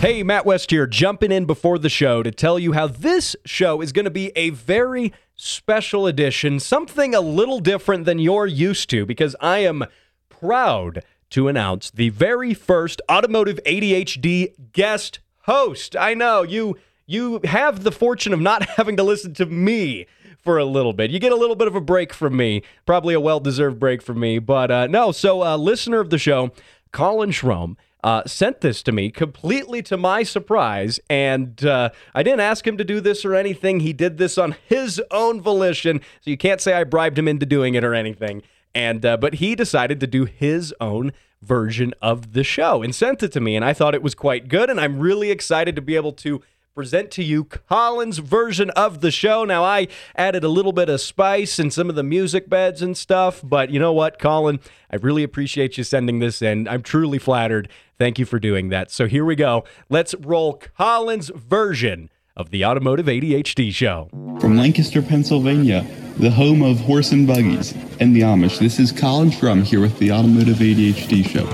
Hey, Matt West here, jumping in before the show to tell you how this show is going to be a very special edition, something a little different than you're used to, because I am proud to announce the very first Automotive ADHD guest host. I know you you have the fortune of not having to listen to me for a little bit. You get a little bit of a break from me, probably a well-deserved break from me, but uh, no. So, uh, listener of the show, Colin Schrom uh, sent this to me completely to my surprise. And uh, I didn't ask him to do this or anything. He did this on his own volition. So you can't say I bribed him into doing it or anything. And uh, but he decided to do his own version of the show and sent it to me. And I thought it was quite good. And I'm really excited to be able to present to you Colin's version of the show. Now, I added a little bit of spice and some of the music beds and stuff, but you know what, Colin? I really appreciate you sending this in. I'm truly flattered. Thank you for doing that. So here we go. Let's roll Colin's version of the Automotive ADHD Show. From Lancaster, Pennsylvania, the home of horse and buggies and the Amish, this is Colin Schrum here with the Automotive ADHD Show.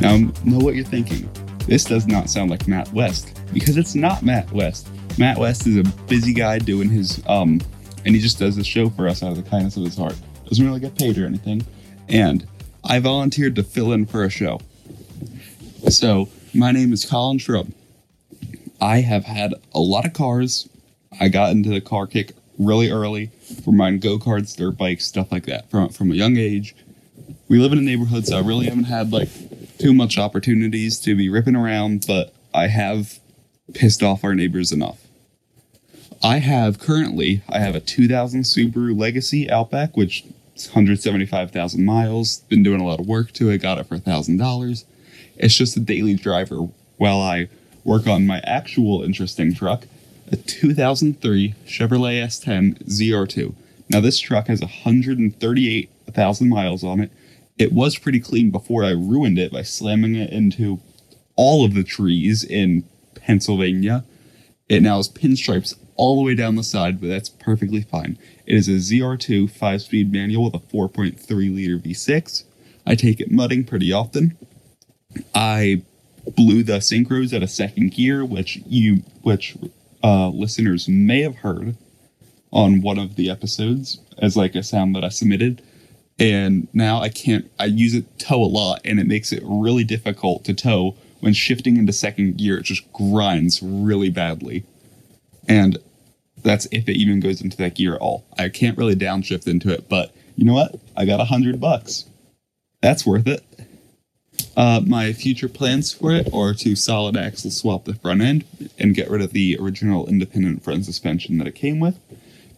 Now, know what you're thinking. This does not sound like Matt West because it's not Matt West. Matt West is a busy guy doing his um, and he just does the show for us out of the kindness of his heart. Doesn't really get paid or anything. And I volunteered to fill in for a show. So my name is Colin Shrub. I have had a lot of cars. I got into the car kick really early for my go karts, dirt bikes, stuff like that from from a young age. We live in a neighborhood, so I really haven't had like too much opportunities to be ripping around, but I have pissed off our neighbors enough. I have currently I have a 2000 Subaru Legacy Outback, which is 175,000 miles. Been doing a lot of work to it. Got it for thousand dollars. It's just a daily driver while I work on my actual interesting truck, a 2003 Chevrolet S10 ZR2. Now this truck has 138,000 miles on it it was pretty clean before I ruined it by slamming it into all of the trees in Pennsylvania. It now has pinstripes all the way down the side, but that's perfectly fine. It is a ZR2 5 speed manual with a 4.3 liter V6. I take it mudding pretty often. I blew the synchros at a second gear, which you, which uh, listeners may have heard on one of the episodes as like a sound that I submitted and now I can't. I use it tow a lot, and it makes it really difficult to tow when shifting into second gear. It just grinds really badly, and that's if it even goes into that gear at all. I can't really downshift into it, but you know what? I got a hundred bucks. That's worth it. Uh, my future plans for it are to solid axle swap the front end and get rid of the original independent front suspension that it came with,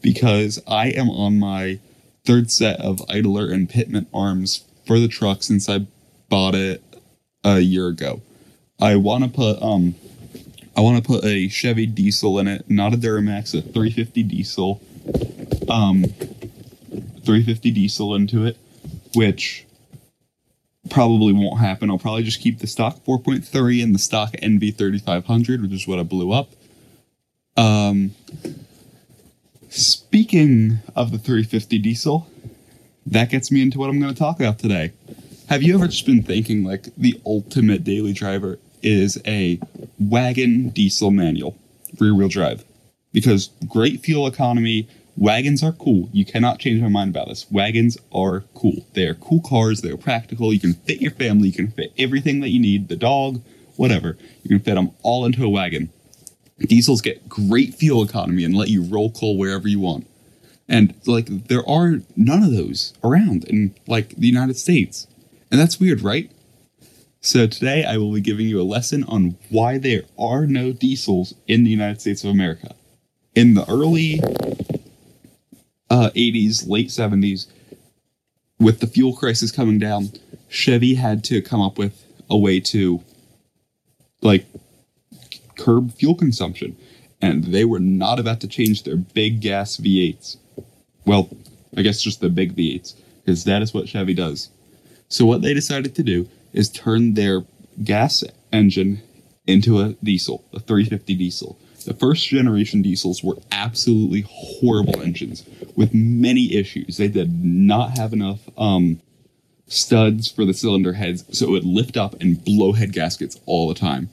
because I am on my third set of idler and pitman arms for the truck since I bought it a year ago. I want to put um I want to put a Chevy diesel in it, not a Duramax, a 350 diesel. Um 350 diesel into it, which probably won't happen. I'll probably just keep the stock 4.3 and the stock NV 3500, which is what I blew up. Um Speaking of the 350 diesel, that gets me into what I'm going to talk about today. Have you ever just been thinking like the ultimate daily driver is a wagon diesel manual, rear wheel drive? Because great fuel economy, wagons are cool. You cannot change my mind about this. Wagons are cool. They are cool cars. They are practical. You can fit your family. You can fit everything that you need, the dog, whatever. You can fit them all into a wagon. Diesels get great fuel economy and let you roll coal wherever you want. And like there are none of those around in like the United States. And that's weird, right? So today I will be giving you a lesson on why there are no diesels in the United States of America. In the early uh, 80s, late 70s, with the fuel crisis coming down, Chevy had to come up with a way to like curb fuel consumption, and they were not about to change their big gas V8s. Well, I guess just the big V8s, because that is what Chevy does. So, what they decided to do is turn their gas engine into a diesel, a 350 diesel. The first generation diesels were absolutely horrible engines with many issues. They did not have enough um, studs for the cylinder heads so it would lift up and blow head gaskets all the time.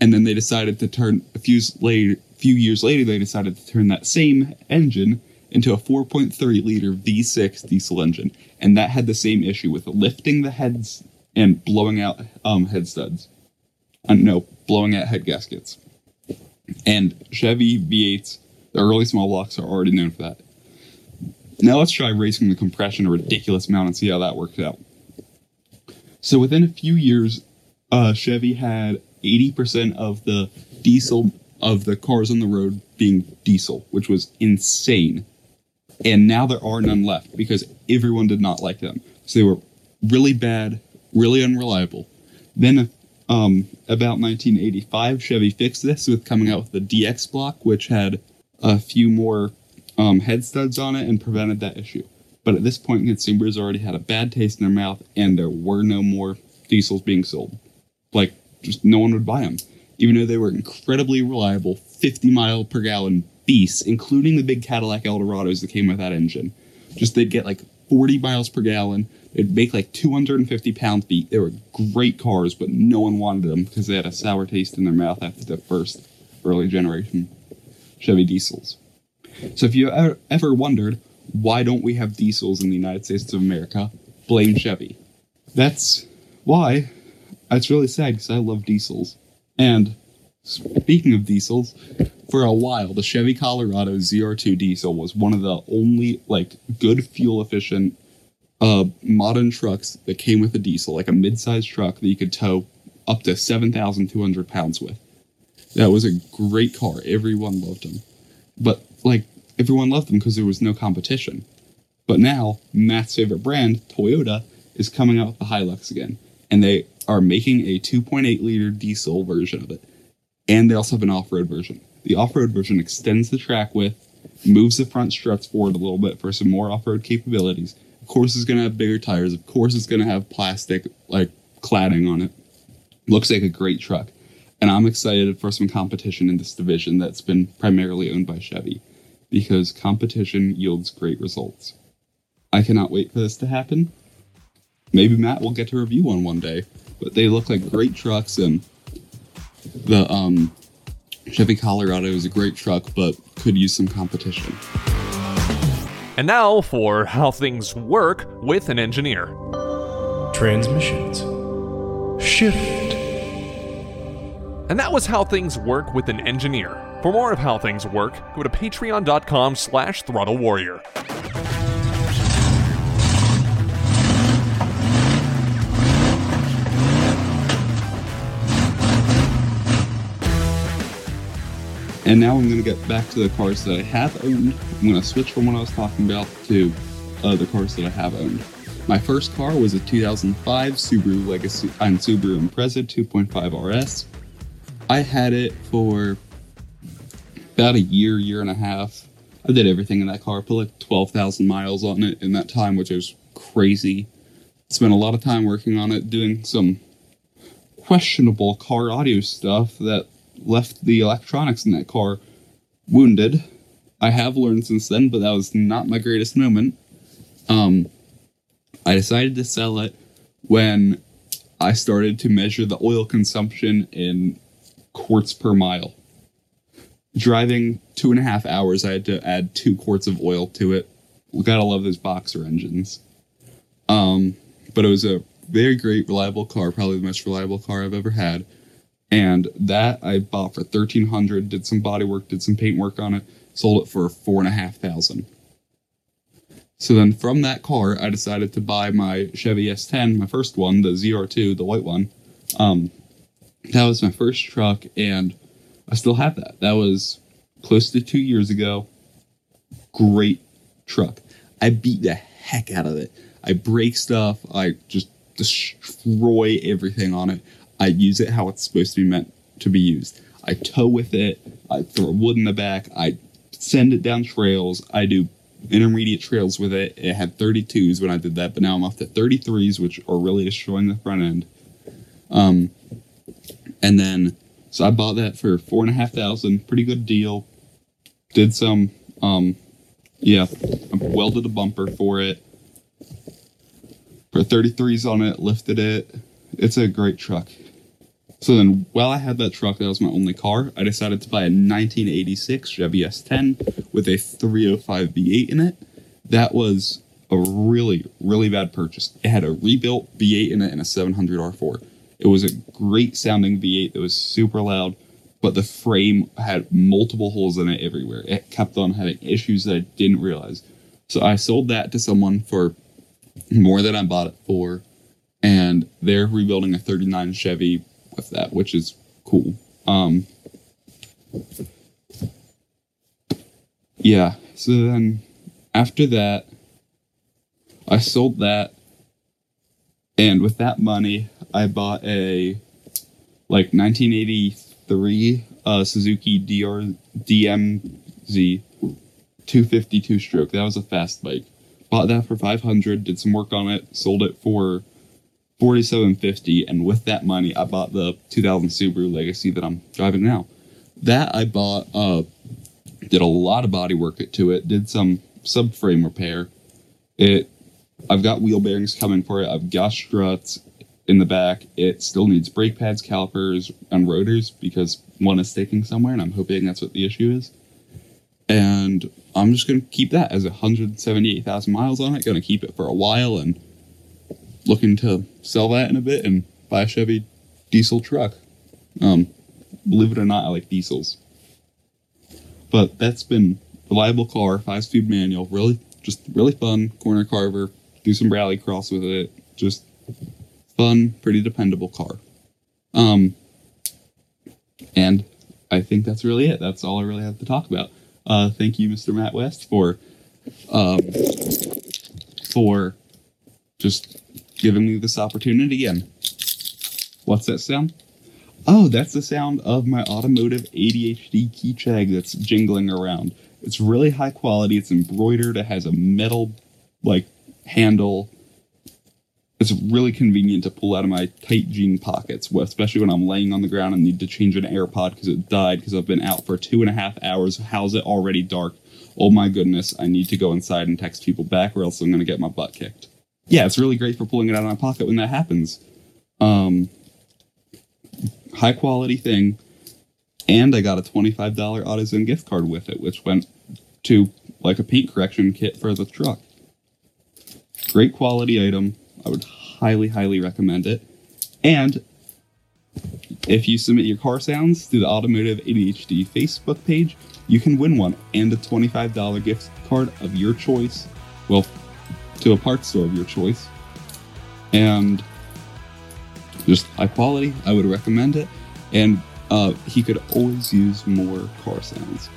And then they decided to turn a few later, few years later, they decided to turn that same engine into a 4.3 liter V6 diesel engine, and that had the same issue with lifting the heads and blowing out um, head studs. Uh, no, blowing out head gaskets. And Chevy V8s, the early small blocks are already known for that. Now let's try raising the compression a ridiculous amount and see how that works out. So within a few years, uh, Chevy had 80% of the diesel of the cars on the road being diesel, which was insane. And now there are none left because everyone did not like them. So they were really bad, really unreliable. Then, um, about 1985, Chevy fixed this with coming out with the DX block, which had a few more um, head studs on it and prevented that issue. But at this point, consumers already had a bad taste in their mouth, and there were no more diesels being sold. Like, just no one would buy them, even though they were incredibly reliable, 50 mile per gallon beasts, including the big Cadillac Eldorados that came with that engine. Just they'd get like 40 miles per gallon. They'd make like 250 pound feet. They were great cars, but no one wanted them because they had a sour taste in their mouth after the first early generation Chevy diesels. So if you ever, ever wondered why don't we have diesels in the United States of America, blame Chevy. That's why. It's really sad because I love diesels. And speaking of diesels, for a while, the Chevy Colorado ZR2 diesel was one of the only like good fuel efficient uh, modern trucks that came with a diesel, like a mid-sized truck that you could tow up to 7,200 pounds with. That was a great car. Everyone loved them. But like everyone loved them because there was no competition. But now, Matt's favorite brand, Toyota, is coming out with the Hilux again. And they are making a 2.8 liter diesel version of it. And they also have an off road version. The off road version extends the track width, moves the front struts forward a little bit for some more off road capabilities. Of course, it's going to have bigger tires. Of course, it's going to have plastic like cladding on it. Looks like a great truck. And I'm excited for some competition in this division that's been primarily owned by Chevy because competition yields great results. I cannot wait for this to happen. Maybe Matt will get to review one one day, but they look like great trucks and the um, Chevy Colorado is a great truck, but could use some competition. And now for how things work with an engineer. Transmissions. Shift. And that was how things work with an engineer. For more of how things work, go to patreon.com slash throttle warrior. And now I'm going to get back to the cars that I have owned. I'm going to switch from what I was talking about to uh, the cars that I have owned. My first car was a 2005 Subaru Legacy and Subaru Impreza 2.5 RS. I had it for about a year, year and a half. I did everything in that car. Put like 12,000 miles on it in that time, which was crazy. Spent a lot of time working on it, doing some questionable car audio stuff that left the electronics in that car wounded. I have learned since then, but that was not my greatest moment. Um, I decided to sell it when I started to measure the oil consumption in quarts per mile. Driving two and a half hours, I had to add two quarts of oil to it. Gotta love those boxer engines. Um, but it was a very great, reliable car, probably the most reliable car I've ever had. And that I bought for thirteen hundred. Did some body work, did some paint work on it. Sold it for four and a half thousand. So then from that car, I decided to buy my Chevy S10, my first one, the ZR2, the white one. Um, that was my first truck, and I still have that. That was close to two years ago. Great truck. I beat the heck out of it. I break stuff. I just destroy everything on it. I use it how it's supposed to be meant to be used. I tow with it. I throw wood in the back. I send it down trails. I do intermediate trails with it. It had 32s when I did that, but now I'm off to 33s, which are really destroying the front end. Um, and then, so I bought that for four and a half thousand. Pretty good deal. Did some, um, yeah, I welded a bumper for it. put 33s on it, lifted it. It's a great truck. So then, while I had that truck, that was my only car. I decided to buy a 1986 Chevy S10 with a 305 V8 in it. That was a really, really bad purchase. It had a rebuilt V8 in it and a 700 R4. It was a great sounding V8 that was super loud, but the frame had multiple holes in it everywhere. It kept on having issues that I didn't realize. So I sold that to someone for more than I bought it for, and they're rebuilding a 39 Chevy with that, which is cool. Um, yeah, so then after that, I sold that, and with that money, I bought a like 1983 uh, Suzuki DR DMZ 252 stroke. That was a fast bike. Bought that for 500. Did some work on it. Sold it for 4750 and with that money I bought the 2000 Subaru Legacy that I'm driving now. That I bought uh did a lot of body work to it, did some subframe repair. It I've got wheel bearings coming for it. I've got struts in the back. It still needs brake pads, calipers, and rotors because one is sticking somewhere, and I'm hoping that's what the issue is. And I'm just going to keep that as 178,000 miles on it. Going to keep it for a while and looking to sell that in a bit and buy a Chevy diesel truck. Um, believe it or not, I like diesels. But that's been reliable car, five speed manual, really just really fun corner carver. Do some rally cross with it. Just fun, pretty dependable car. Um, and I think that's really it. That's all I really have to talk about. Uh, thank you, Mr. Matt West, for um, for just giving me this opportunity. And what's that sound? Oh, that's the sound of my automotive ADHD key tag that's jingling around. It's really high quality. It's embroidered. It has a metal like handle. It's really convenient to pull out of my tight jean pockets, especially when I'm laying on the ground and need to change an AirPod because it died because I've been out for two and a half hours. How's it already dark? Oh my goodness, I need to go inside and text people back or else I'm going to get my butt kicked. Yeah, it's really great for pulling it out of my pocket when that happens. Um, high quality thing. And I got a $25 AutoZone gift card with it, which went to like a paint correction kit for the truck. Great quality item. I would highly, highly recommend it. And if you submit your car sounds to the Automotive ADHD Facebook page, you can win one and a $25 gift card of your choice. Well, to a parts store of your choice. And just high quality, I would recommend it. And uh, he could always use more car sounds.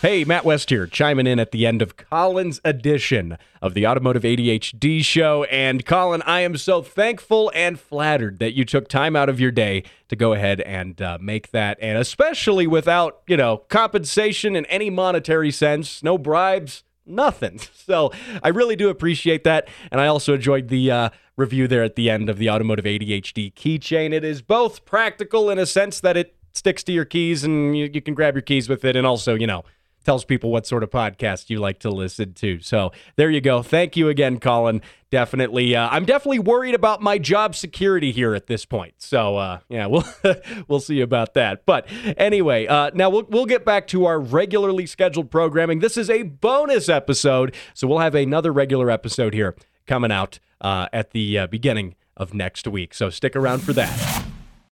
Hey, Matt West here, chiming in at the end of Colin's edition of the Automotive ADHD show. And Colin, I am so thankful and flattered that you took time out of your day to go ahead and uh, make that, and especially without, you know, compensation in any monetary sense, no bribes, nothing. So I really do appreciate that. And I also enjoyed the uh, review there at the end of the Automotive ADHD keychain. It is both practical in a sense that it sticks to your keys and you, you can grab your keys with it, and also, you know, tells people what sort of podcast you like to listen to. So there you go. Thank you again, Colin. Definitely, uh, I'm definitely worried about my job security here at this point. So uh, yeah, we'll we'll see about that. But anyway, uh, now we'll we'll get back to our regularly scheduled programming. This is a bonus episode, so we'll have another regular episode here coming out uh, at the uh, beginning of next week. So stick around for that.